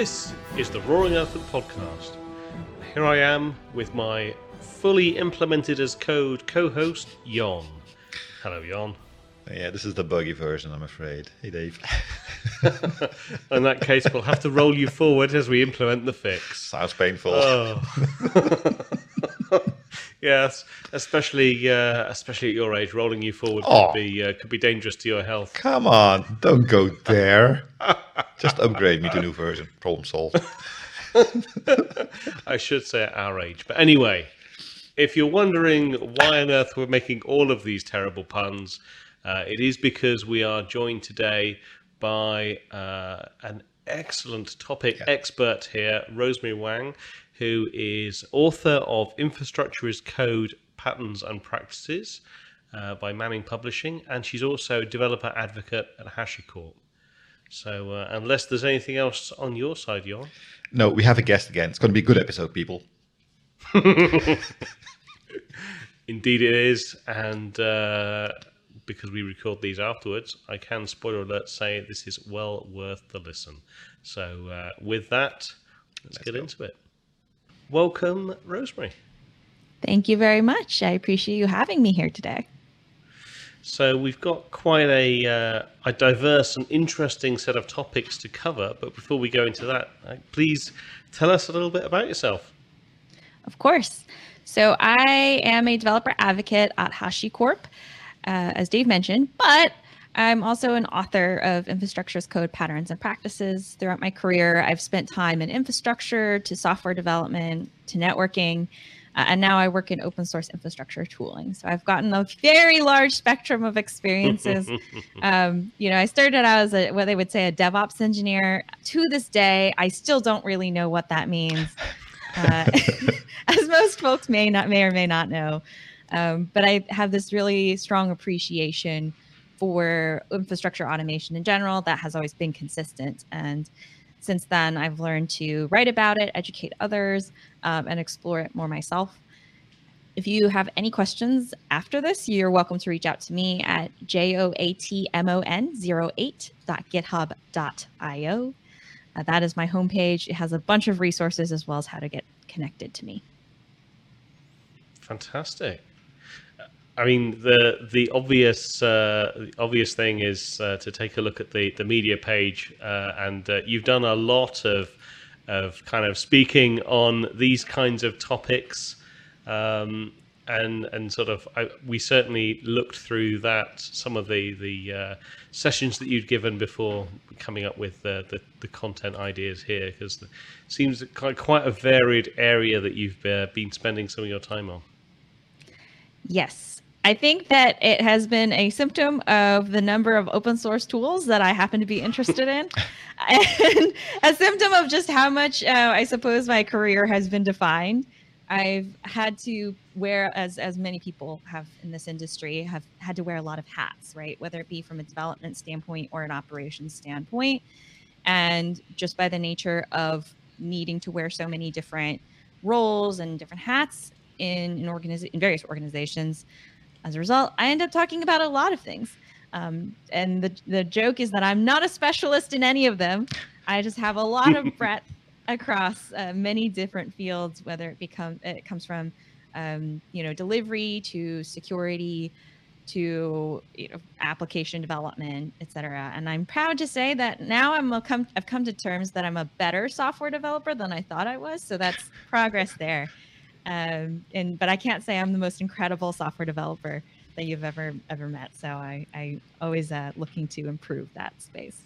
This is the Roaring Elephant Podcast. Here I am with my fully implemented as code co host, Jon. Hello, Jon. Yeah, this is the buggy version, I'm afraid. Hey, Dave. In that case, we'll have to roll you forward as we implement the fix. Sounds painful. Oh. yes, especially uh, especially at your age, rolling you forward Oh. could be uh, could be dangerous to your health. Come on, don't go there. Just upgrade me to a new version. Problem solved. I should say at our age. But anyway, if you're wondering why on earth we're making all of these terrible puns, uh, it is because we are joined today by uh, an excellent topic expert here, Rosemary Wang, who is author of Infrastructure as Code Patterns and Practices uh, by Manning Publishing, and she's also developer advocate at HashiCorp. So, uh, unless there's anything else on your side, Jon. No, we have a guest again. It's going to be a good episode, people. Indeed, it is, and uh, because we record these afterwards, I can spoiler alert say this is well worth the listen. So, uh, with that, let's, get into it. Welcome, Rosemary. Thank you very much. I appreciate you having me here today. So, we've got quite a, uh, a diverse and interesting set of topics to cover. But before we go into that, uh, please tell us a little bit about yourself. Of course. So I am a developer advocate at HashiCorp, uh, as Dave mentioned, but I'm also an author of Infrastructure as Code Patterns and Practices. Throughout my career, I've spent time in infrastructure to software development to networking, uh, and now I work in open source infrastructure tooling. So I've gotten a very large spectrum of experiences. um, you know, I started out as a what they would say a DevOps engineer. To this day, I still don't really know what that means. Uh, as most folks may not may or may not know. Um, but I have this really strong appreciation for infrastructure automation in general that has always been consistent. And since then, I've learned to write about it, educate others, um, and explore it more myself. If you have any questions after this, you're welcome to reach out to me at joatmon08.github.io. Uh, that is my homepage. It has a bunch of resources as well as how to get connected to me. Fantastic. I mean, the the obvious uh, the obvious thing is uh, to take a look at the the media page, uh, and uh, you've done a lot of of kind of speaking on these kinds of topics, um, and and sort of I, we certainly looked through that some of the the uh, sessions that you'd given before coming up with the the, the content ideas here, because it seems quite quite a varied area that you've uh, been spending some of your time on. Yes. I think that it has been a symptom of the number of open source tools that I happen to be interested in, and a symptom of just how much uh, I suppose my career has been defined. I've had to wear, as as many people have in this industry, have had to wear a lot of hats, right? Whether it be from a development standpoint or an operations standpoint, and just by the nature of needing to wear so many different roles and different hats in in, organiza- in various organizations. As a result, I end up talking about a lot of things. Um, and the the joke is that I'm not a specialist in any of them. I just have a lot of breadth across uh, many different fields, whether it become it comes from um, you know delivery to security to you know, application development, et cetera. And I'm proud to say that now I'm a come I've come to terms that I'm a better software developer than I thought I was. So that's progress there. Um, and but I can't say I'm the most incredible software developer that you've ever ever met. So I I always uh, looking to improve that space.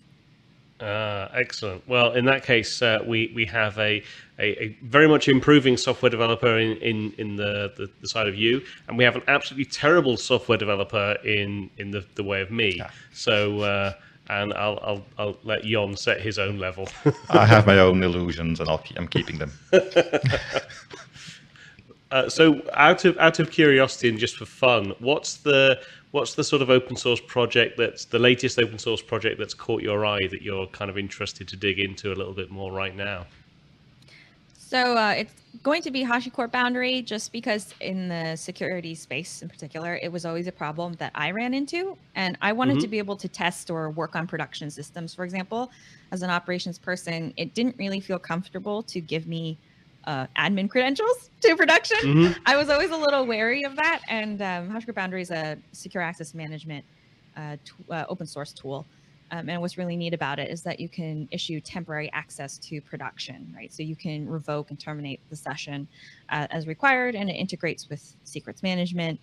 Uh, excellent. Well, in that case, uh, we we have a, a, a very much improving software developer in in, in the, the, the side of you, and we have an absolutely terrible software developer in in the, the way of me. Yeah. So, uh, and I'll, I'll I'll let Jon set his own level. I have my own illusions, and I'll keep, I'm keeping them. Uh, so, out of out of curiosity and just for fun, what's the what's the sort of open source project that's the latest open source project that's caught your eye that you're kind of interested to dig into a little bit more right now? So uh, it's going to be HashiCorp Boundary just because in the security space in particular, it was always a problem that I ran into. And I wanted mm-hmm. to be able to test or work on production systems, for example. As an operations person, it didn't really feel comfortable to give me uh, admin credentials to production. Mm-hmm. I was always a little wary of that. And um, HashiCorp Boundary is a secure access management uh, t- uh, open source tool um, and what's really neat about it is that you can issue temporary access to production, right? So you can revoke and terminate the session uh, as required, and it integrates with secrets management.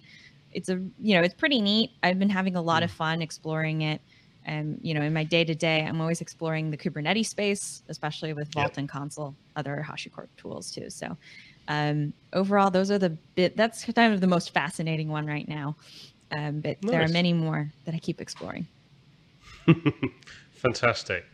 It's a, you know, it's pretty neat. I've been having a lot of mm. fun exploring it. And you know, in my day to day, I'm always exploring the Kubernetes space, especially with Vault yep. and Consul, other HashiCorp tools too. So um, overall, those are the bit. That's kind of the most fascinating one right now. Um, but nice. there are many more that I keep exploring. Fantastic.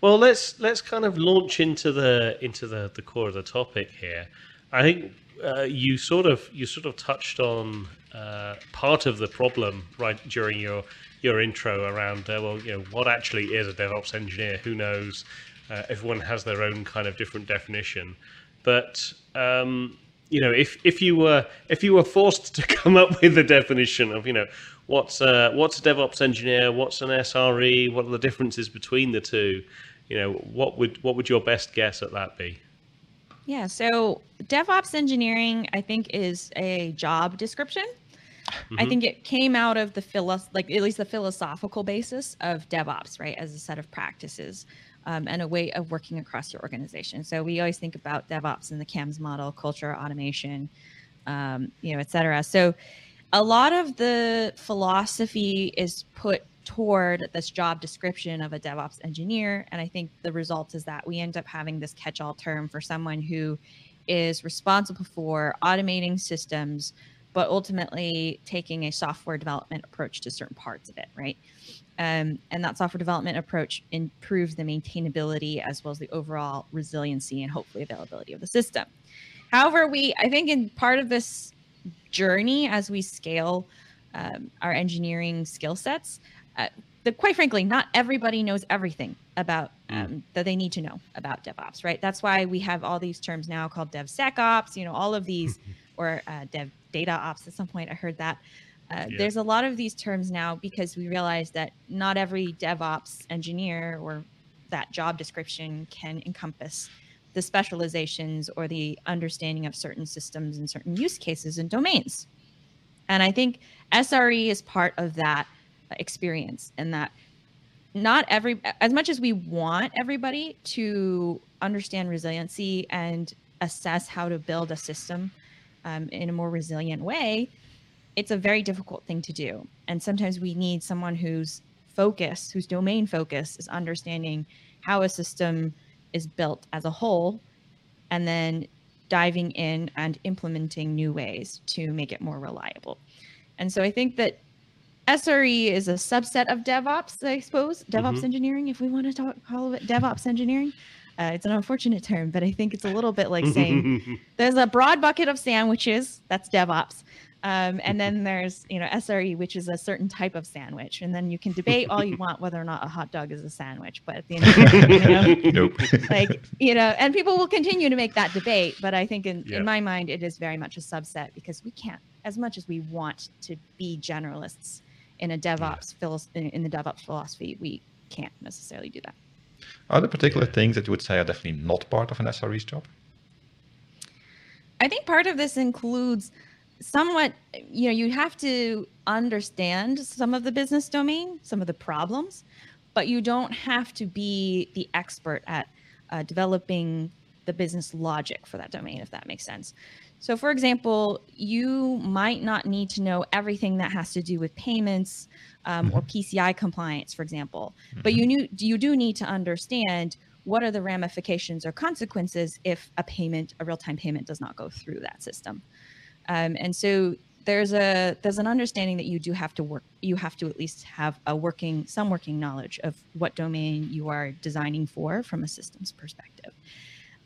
Well, let's let's kind of launch into the into the, the core of the topic here. I think uh, you sort of you sort of touched on uh, part of the problem right during your your intro around uh, well, you know, what actually is a DevOps engineer? Who knows? Uh, everyone has their own kind of different definition, but um, you know, if if you were if you were forced to come up with a definition of you know what's a, what's a DevOps engineer, what's an SRE, what are the differences between the two? You know, what would what would your best guess at that be? Yeah, so DevOps engineering, I think, is a job description. Mm-hmm. I think it came out of the philo- like at least the philosophical basis of DevOps, right, as a set of practices um, and a way of working across your organization. So we always think about DevOps in the CAMS model, culture, automation, um, you know, et cetera. So a lot of the philosophy is put toward this job description of a DevOps engineer. And I think the result is that we end up having this catch all term for someone who is responsible for automating systems, but ultimately taking a software development approach to certain parts of it, right? Um, and that software development approach improves the maintainability as well as the overall resiliency and hopefully availability of the system. However, we, I think, in part of this journey as we scale um, our engineering skill sets. Uh, the, quite frankly, not everybody knows everything about mm. um, that they need to know about DevOps, right? That's why we have all these terms now called DevSecOps, you know, all of these, or uh, Dev Data Ops. At some point, I heard that. Uh, yeah. There's a lot of these terms now because we realize that not every DevOps engineer or that job description can encompass the specializations or the understanding of certain systems and certain use cases and domains. And I think SRE is part of that experience and that not every as much as we want everybody to understand resiliency and assess how to build a system um, in a more resilient way it's a very difficult thing to do and sometimes we need someone whose focus whose domain focus is understanding how a system is built as a whole and then diving in and implementing new ways to make it more reliable. And so I think that SRE is a subset of DevOps, I suppose, DevOps mm-hmm. engineering, if we want to talk, call it DevOps engineering. Uh, it's an unfortunate term, but I think it's a little bit like saying there's a broad bucket of sandwiches, that's DevOps, um, and then there's, you know, SRE, which is a certain type of sandwich. And then you can debate all you want whether or not a hot dog is a sandwich. But at the end of the day, you know, nope. like, you know, and people will continue to make that debate. But I think in, in my mind, it is very much a subset because we can't, as much as we want to be generalists in a DevOps, yeah. in the DevOps philosophy, we can't necessarily do that. Are there particular things that you would say are definitely not part of an SRE's job? I think part of this includes somewhat you know you have to understand some of the business domain some of the problems but you don't have to be the expert at uh, developing the business logic for that domain if that makes sense so for example you might not need to know everything that has to do with payments um, mm-hmm. or pci compliance for example mm-hmm. but you knew you do need to understand what are the ramifications or consequences if a payment a real-time payment does not go through that system um, and so there's a there's an understanding that you do have to work you have to at least have a working some working knowledge of what domain you are designing for from a systems perspective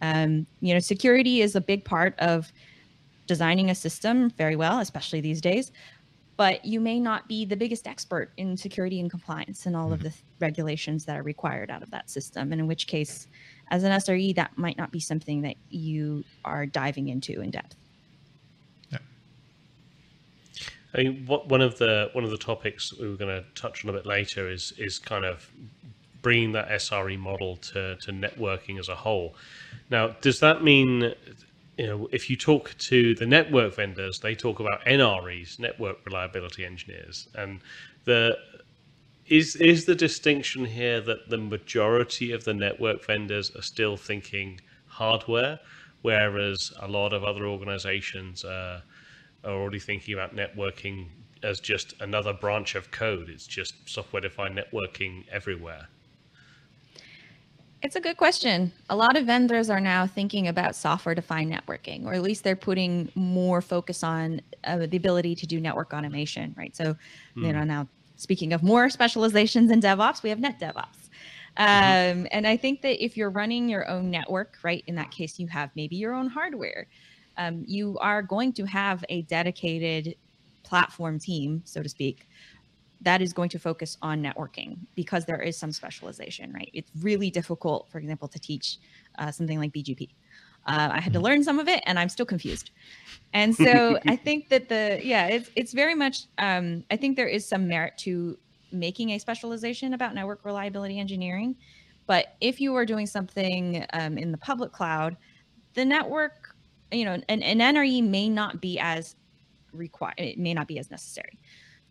um, you know security is a big part of designing a system very well especially these days but you may not be the biggest expert in security and compliance and all of mm-hmm. the regulations that are required out of that system. And in which case, as an SRE, that might not be something that you are diving into in depth. I mean, what, one of the one of the topics we were going to touch on a bit later is is kind of bringing that SRE model to to networking as a whole. Now, does that mean you know if you talk to the network vendors, they talk about NREs, network reliability engineers, and the is is the distinction here that the majority of the network vendors are still thinking hardware, whereas a lot of other organizations are are already thinking about networking as just another branch of code. It's just software defined networking everywhere. It's a good question. A lot of vendors are now thinking about software defined networking, or at least they're putting more focus on uh, the ability to do network automation, right? So, mm. you know, now speaking of more specializations in DevOps, we have Net DevOps. Mm-hmm. Um, and I think that if you're running your own network, right, in that case, you have maybe your own hardware um, you are going to have a dedicated platform team, so to speak, that is going to focus on networking because there is some specialization, right? It's really difficult, for example, to teach uh, something like BGP. Uh, I had to learn some of it, and I'm still confused. And so I think that the yeah, it's it's very much. Um, I think there is some merit to making a specialization about network reliability engineering, but if you are doing something um, in the public cloud, the network you know, an, an NRE may not be as required, it may not be as necessary.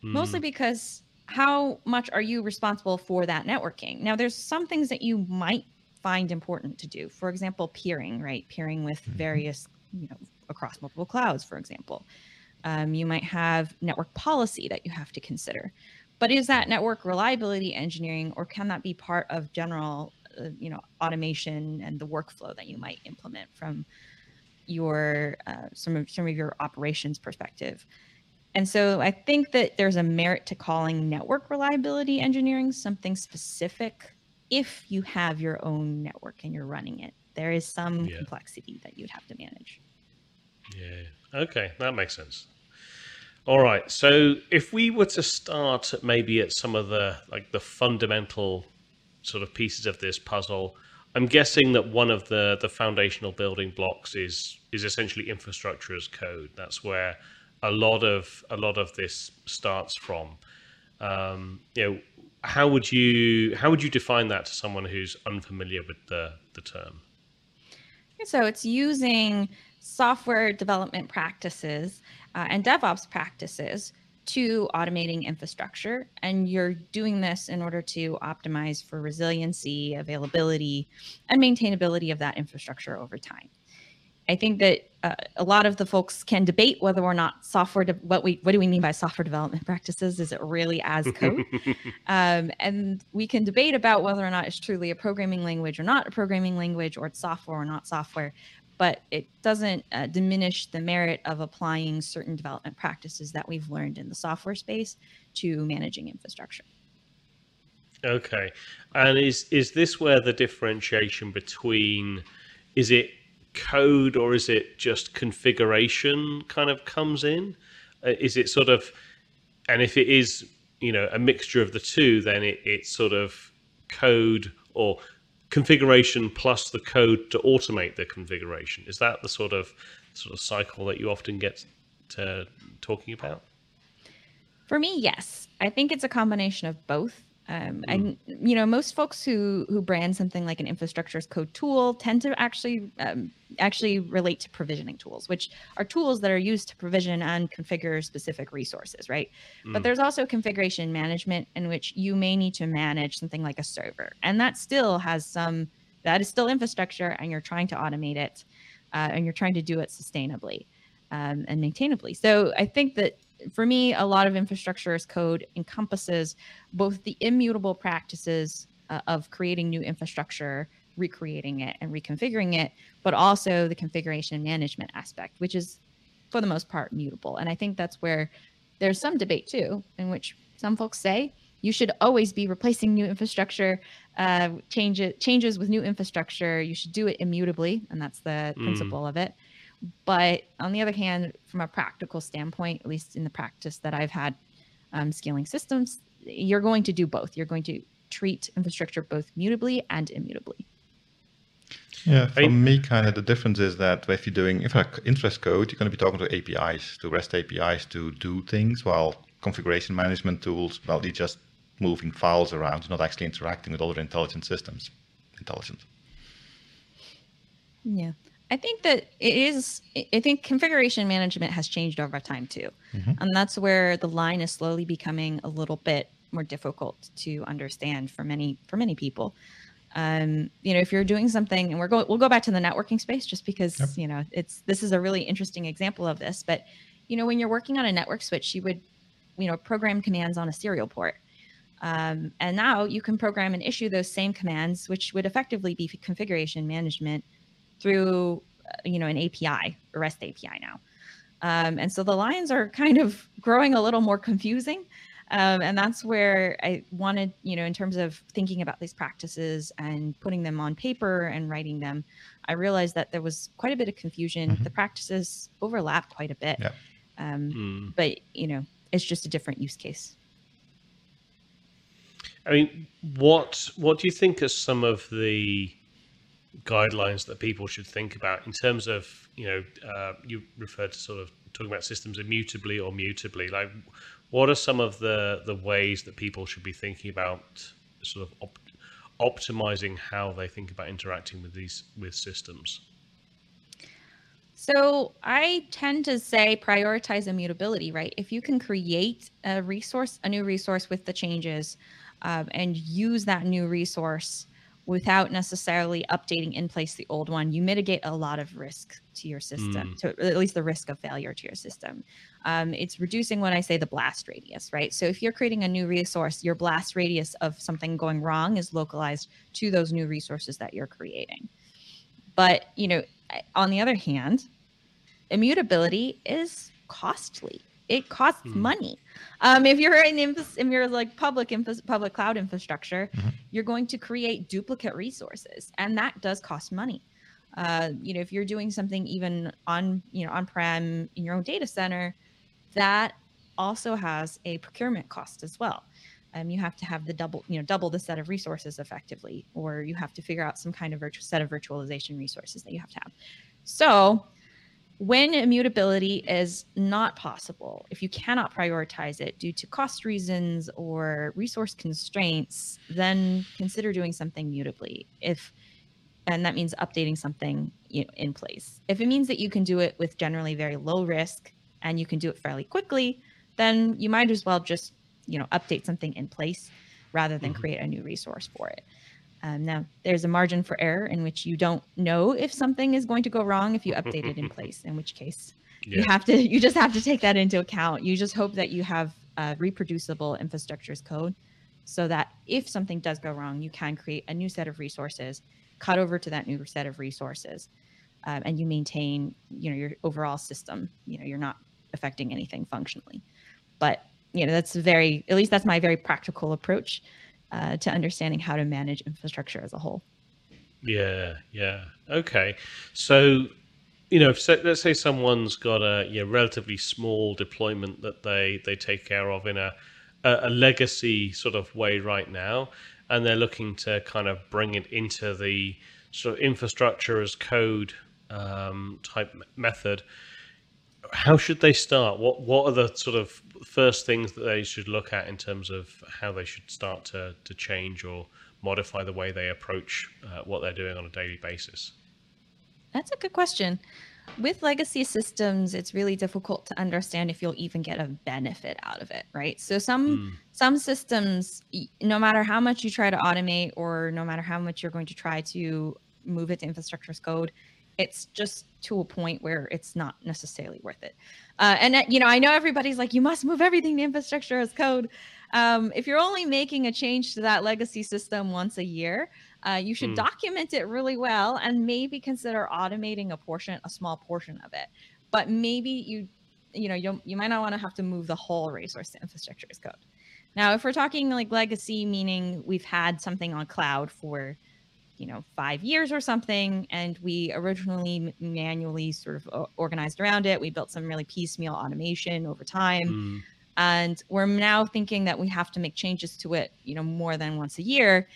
Mm. Mostly because how much are you responsible for that networking? Now, there's some things that you might find important to do. For example, peering, right? Peering with mm-hmm. various, you know, across multiple clouds, for example. Um, you might have network policy that you have to consider. But is that network reliability engineering, or can that be part of general, uh, you know, automation and the workflow that you might implement from your uh, some of some of your operations perspective. And so I think that there's a merit to calling network reliability engineering something specific if you have your own network and you're running it. There is some yeah. complexity that you'd have to manage. Yeah. Okay, that makes sense. All right. So if we were to start maybe at some of the like the fundamental sort of pieces of this puzzle, I'm guessing that one of the the foundational building blocks is is essentially infrastructure as code. That's where a lot of a lot of this starts from. Um, you know, how would you how would you define that to someone who's unfamiliar with the the term? So it's using software development practices uh, and DevOps practices to automating infrastructure. And you're doing this in order to optimize for resiliency, availability, and maintainability of that infrastructure over time. I think that uh, a lot of the folks can debate whether or not software, de- what we, what do we mean by software development practices? Is it really as code? um, and we can debate about whether or not it's truly a programming language or not a programming language, or it's software or not software but it doesn't uh, diminish the merit of applying certain development practices that we've learned in the software space to managing infrastructure. Okay, and is is this where the differentiation between is it code or is it just configuration kind of comes in? Uh, is it sort of, and if it is, you know, a mixture of the two, then it, it's sort of code or configuration plus the code to automate the configuration. Is that the sort of sort of cycle that you often get to talking about? For me, yes. I think it's a combination of both. Um, mm. And you know, most folks who who brand something like an infrastructure as code tool tend to actually um, actually relate to provisioning tools, which are tools that are used to provision and configure specific resources, right? Mm. But there's also configuration management in which you may need to manage something like a server, and that still has some that is still infrastructure, and you're trying to automate it, uh, and you're trying to do it sustainably um, and maintainably. So I think that for me, a lot of infrastructure as code encompasses both the immutable practices uh, of creating new infrastructure, recreating it, and reconfiguring it, but also the configuration management aspect, which is for the most part mutable. And I think that's where there's some debate too, in which some folks say you should always be replacing new infrastructure, uh, change it, changes with new infrastructure. You should do it immutably, and that's the mm. principle of it. But on the other hand, from a practical standpoint, at least in the practice that I've had um, scaling systems, you're going to do both. You're going to treat infrastructure both mutably and immutably. Yeah, for I, me, kind of the difference is that if you're doing interest code, you're going to be talking to APIs, to REST APIs to do things, while configuration management tools, well, you're just moving files around, you're not actually interacting with other intelligent systems. Intelligent. Yeah. I think that it is, I think configuration management has changed over time too. Mm-hmm. And that's where the line is slowly becoming a little bit more difficult to understand for many, for many people. Um, you know, if you're doing something and we're going, we'll go back to the networking space just because, yep. you know, it's, this is a really interesting example of this, but you know, when you're working on a network switch, you would, you know, program commands on a serial port. Um, and now you can program and issue those same commands, which would effectively be configuration management through uh, you know an API, a REST API now. Um, and so the lines are kind of growing a little more confusing. Um, and that's where I wanted, you know, in terms of thinking about these practices and putting them on paper and writing them, I realized that there was quite a bit of confusion. Mm-hmm. The practices overlap quite a bit. Yeah. Um, mm. But, you know, it's just a different use case. I mean, what what do you think are some of the guidelines that people should think about in terms of you know uh, you referred to sort of talking about systems immutably or mutably like what are some of the the ways that people should be thinking about sort of op- optimizing how they think about interacting with these with systems so I tend to say prioritize immutability, right? If you can create a resource, a new resource with the changes, um, and use that new resource without necessarily updating in place the old one, you mitigate a lot of risk to your system, mm. to at least the risk of failure to your system. Um, it's reducing what I say the blast radius, right? So if you're creating a new resource, your blast radius of something going wrong is localized to those new resources that you're creating. But, you know, on the other hand, immutability is costly it costs mm. money. Um, if you're in if you're like public public cloud infrastructure, mm-hmm. you're going to create duplicate resources, and that does cost money. Uh, you know, if you're doing something even on you know on prem in your own data center, that also has a procurement cost as well. Um, you have to have the double you know double the set of resources effectively, or you have to figure out some kind of virtual set of virtualization resources that you have to have. So when immutability is not possible, if you cannot prioritize it due to cost reasons or resource constraints, then consider doing something mutably. If and that means updating something you know, in place. If it means that you can do it with generally very low risk and you can do it fairly quickly, then you might as well just you know update something in place rather than mm-hmm. create a new resource for it. Um, now, there's a margin for error in which you don't know if something is going to go wrong if you update it in place, in which case yeah. you have to, you just have to take that into account. You just hope that you have a reproducible infrastructure code so that if something does go wrong, you can create a new set of resources, cut over to that new set of resources, um, and you maintain, you know, your overall system. You know, you're not affecting anything functionally. But you know, that's very, at least that's my very practical approach uh, to understanding how to manage infrastructure as a whole. Yeah, yeah. Okay. So, you know, so, let's say someone's got a you know, relatively small deployment that they, they take care of in a, a legacy sort of way right now, and they're looking to kind of bring it into the sort of infrastructure as code um, type method how should they start? What what are the sort of first things that they should look at in terms of how they should start to to change or modify the way they approach uh, what they're doing on a daily basis? That's a good question. With legacy systems, it's really difficult to understand if you'll even get a benefit out of it, right? So some mm. some systems, no matter how much you try to automate or no matter how much you're going to try to move it to infrastructure as code, it's just to a point where it's not necessarily worth it. Uh, and uh, you know, I know everybody's like, you must move everything to infrastructure as code. Um, if you're only making a change to that legacy system once a year, uh, you should mm. document it really well and maybe consider automating a portion, a small portion of it. But maybe you, you know, you you might not want to have to move the whole resource to infrastructure as code. Now, if we're talking like legacy, meaning we've had something on cloud for you know five years or something and we originally manually sort of organized around it we built some really piecemeal automation over time mm. and we're now thinking that we have to make changes to it you know more than once a year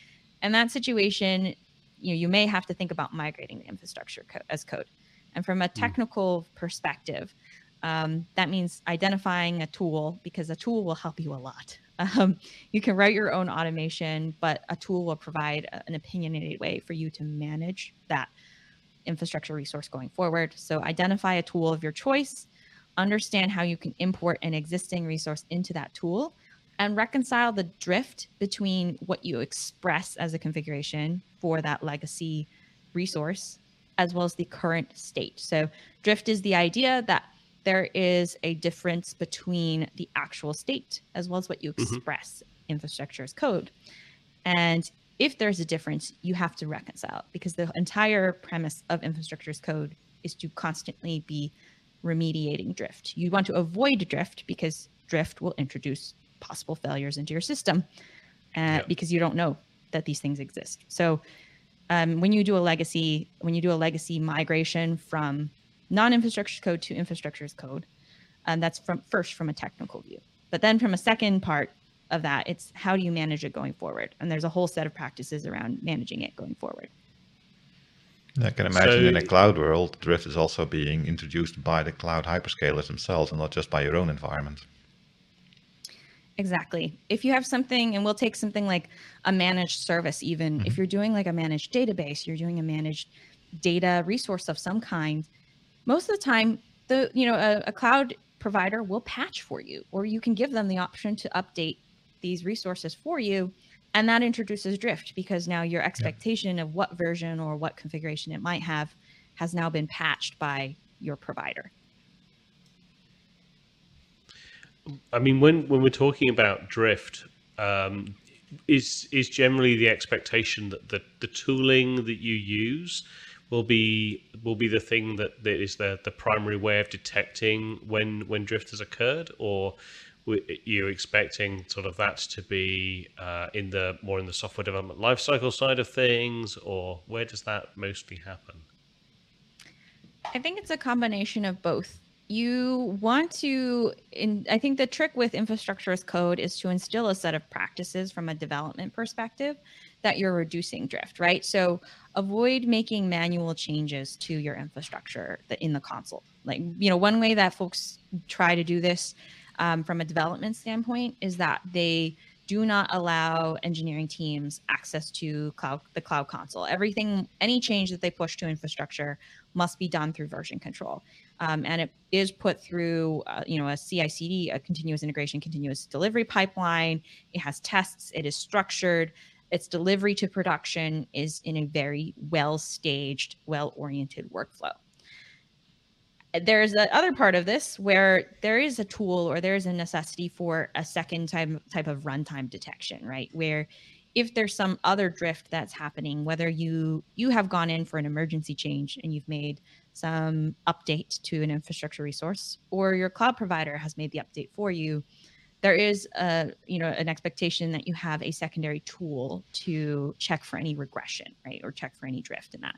and that situation you know you may have to think about migrating the infrastructure co- as code and from a mm. technical mm. perspective um, that means identifying a tool because a tool will help you a lot um, you can write your own automation, but a tool will provide an opinionated way for you to manage that infrastructure resource going forward. So identify a tool of your choice, understand how you can import an existing resource into that tool, and reconcile the drift between what you express as a configuration for that legacy resource as well as the current state. So drift is the idea that there is a difference between the actual state as well as what you mm-hmm. express mm-hmm. infrastructure as code. And if there's a difference, you have to reconcile because the entire premise of infrastructure as code is to constantly be remediating drift. You want to avoid drift because drift will introduce possible failures into your system uh, yeah. because you don't know that these things exist. So um, when you do a legacy, when you do a legacy migration from non-infrastructure code to infrastructure as code. And that's from first from a technical view. But then from a second part of that, it's how do you manage it going forward? And there's a whole set of practices around managing it going forward. I can imagine so, in a cloud world, Drift is also being introduced by the cloud hyperscalers themselves and not just by your own environment. Exactly. If you have something, and we'll take something like a managed service, even mm-hmm. if you're doing like a managed database, you're doing a managed data resource of some kind, most of the time the you know a, a cloud provider will patch for you or you can give them the option to update these resources for you and that introduces drift because now your expectation yep. of what version or what configuration it might have has now been patched by your provider i mean when when we're talking about drift um, is is generally the expectation that the, the tooling that you use will be will be the thing that, that is the, the primary way of detecting when when drift has occurred, or you're expecting sort of that to be uh, in the more in the software development lifecycle side of things, or where does that mostly happen? I think it's a combination of both. You want to, in, I think the trick with infrastructure as code is to instill a set of practices from a development perspective that you're reducing drift, right? So avoid making manual changes to your infrastructure in the console. Like, you know, one way that folks try to do this um, from a development standpoint is that they do not allow engineering teams access to cloud the cloud console. Everything, any change that they push to infrastructure must be done through version control, um, and it is put through uh, you know a CI/CD, a continuous integration, continuous delivery pipeline. It has tests. It is structured its delivery to production is in a very well staged, well oriented workflow. There's the other part of this where there is a tool or there is a necessity for a second type, type of runtime detection, right? Where if there's some other drift that's happening, whether you you have gone in for an emergency change and you've made some update to an infrastructure resource, or your cloud provider has made the update for you, there is a you know an expectation that you have a secondary tool to check for any regression right or check for any drift in that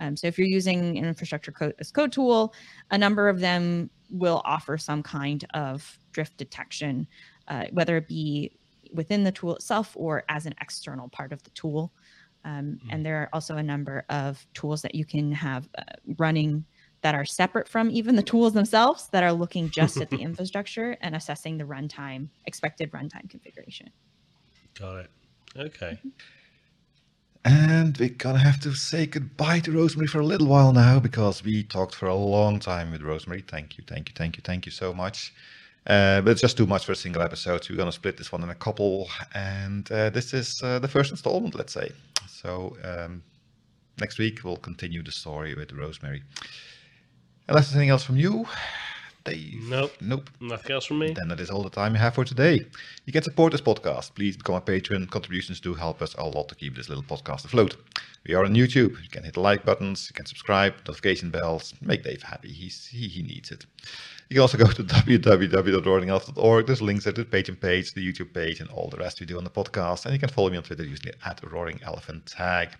um, so if you're using an infrastructure code as code tool a number of them will offer some kind of drift detection uh, whether it be within the tool itself or as an external part of the tool um, mm-hmm. and there are also a number of tools that you can have uh, running that are separate from even the tools themselves that are looking just at the infrastructure and assessing the runtime, expected runtime configuration. Got it. Okay. And we're gonna have to say goodbye to Rosemary for a little while now because we talked for a long time with Rosemary. Thank you, thank you, thank you, thank you so much. Uh, but it's just too much for a single episode, so we're gonna split this one in a couple. And uh, this is uh, the first installment, let's say. So um, next week we'll continue the story with Rosemary. Unless there's anything else from you, Dave. Nope. Nope. Nothing else from me. Then that is all the time we have for today. You can support this podcast. Please become a patron. Contributions do help us a lot to keep this little podcast afloat. We are on YouTube. You can hit the like buttons, you can subscribe, notification bells, make Dave happy. He's, he, he needs it. You can also go to www.roaringelephant.org. There's links at the page and page, the YouTube page, and all the rest we do on the podcast. And you can follow me on Twitter using the at Roaring Elephant tag.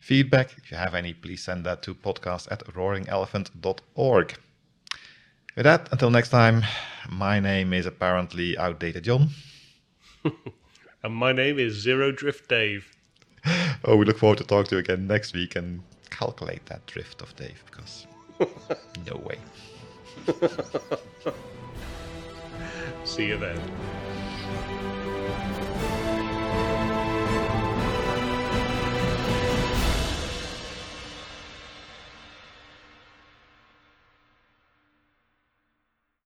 Feedback, if you have any, please send that to podcast at roaringelephant.org. With that, until next time, my name is apparently outdated John. and my name is Zero Drift Dave. Oh, we look forward to talk to you again next week and calculate that drift of Dave because no way. See you then.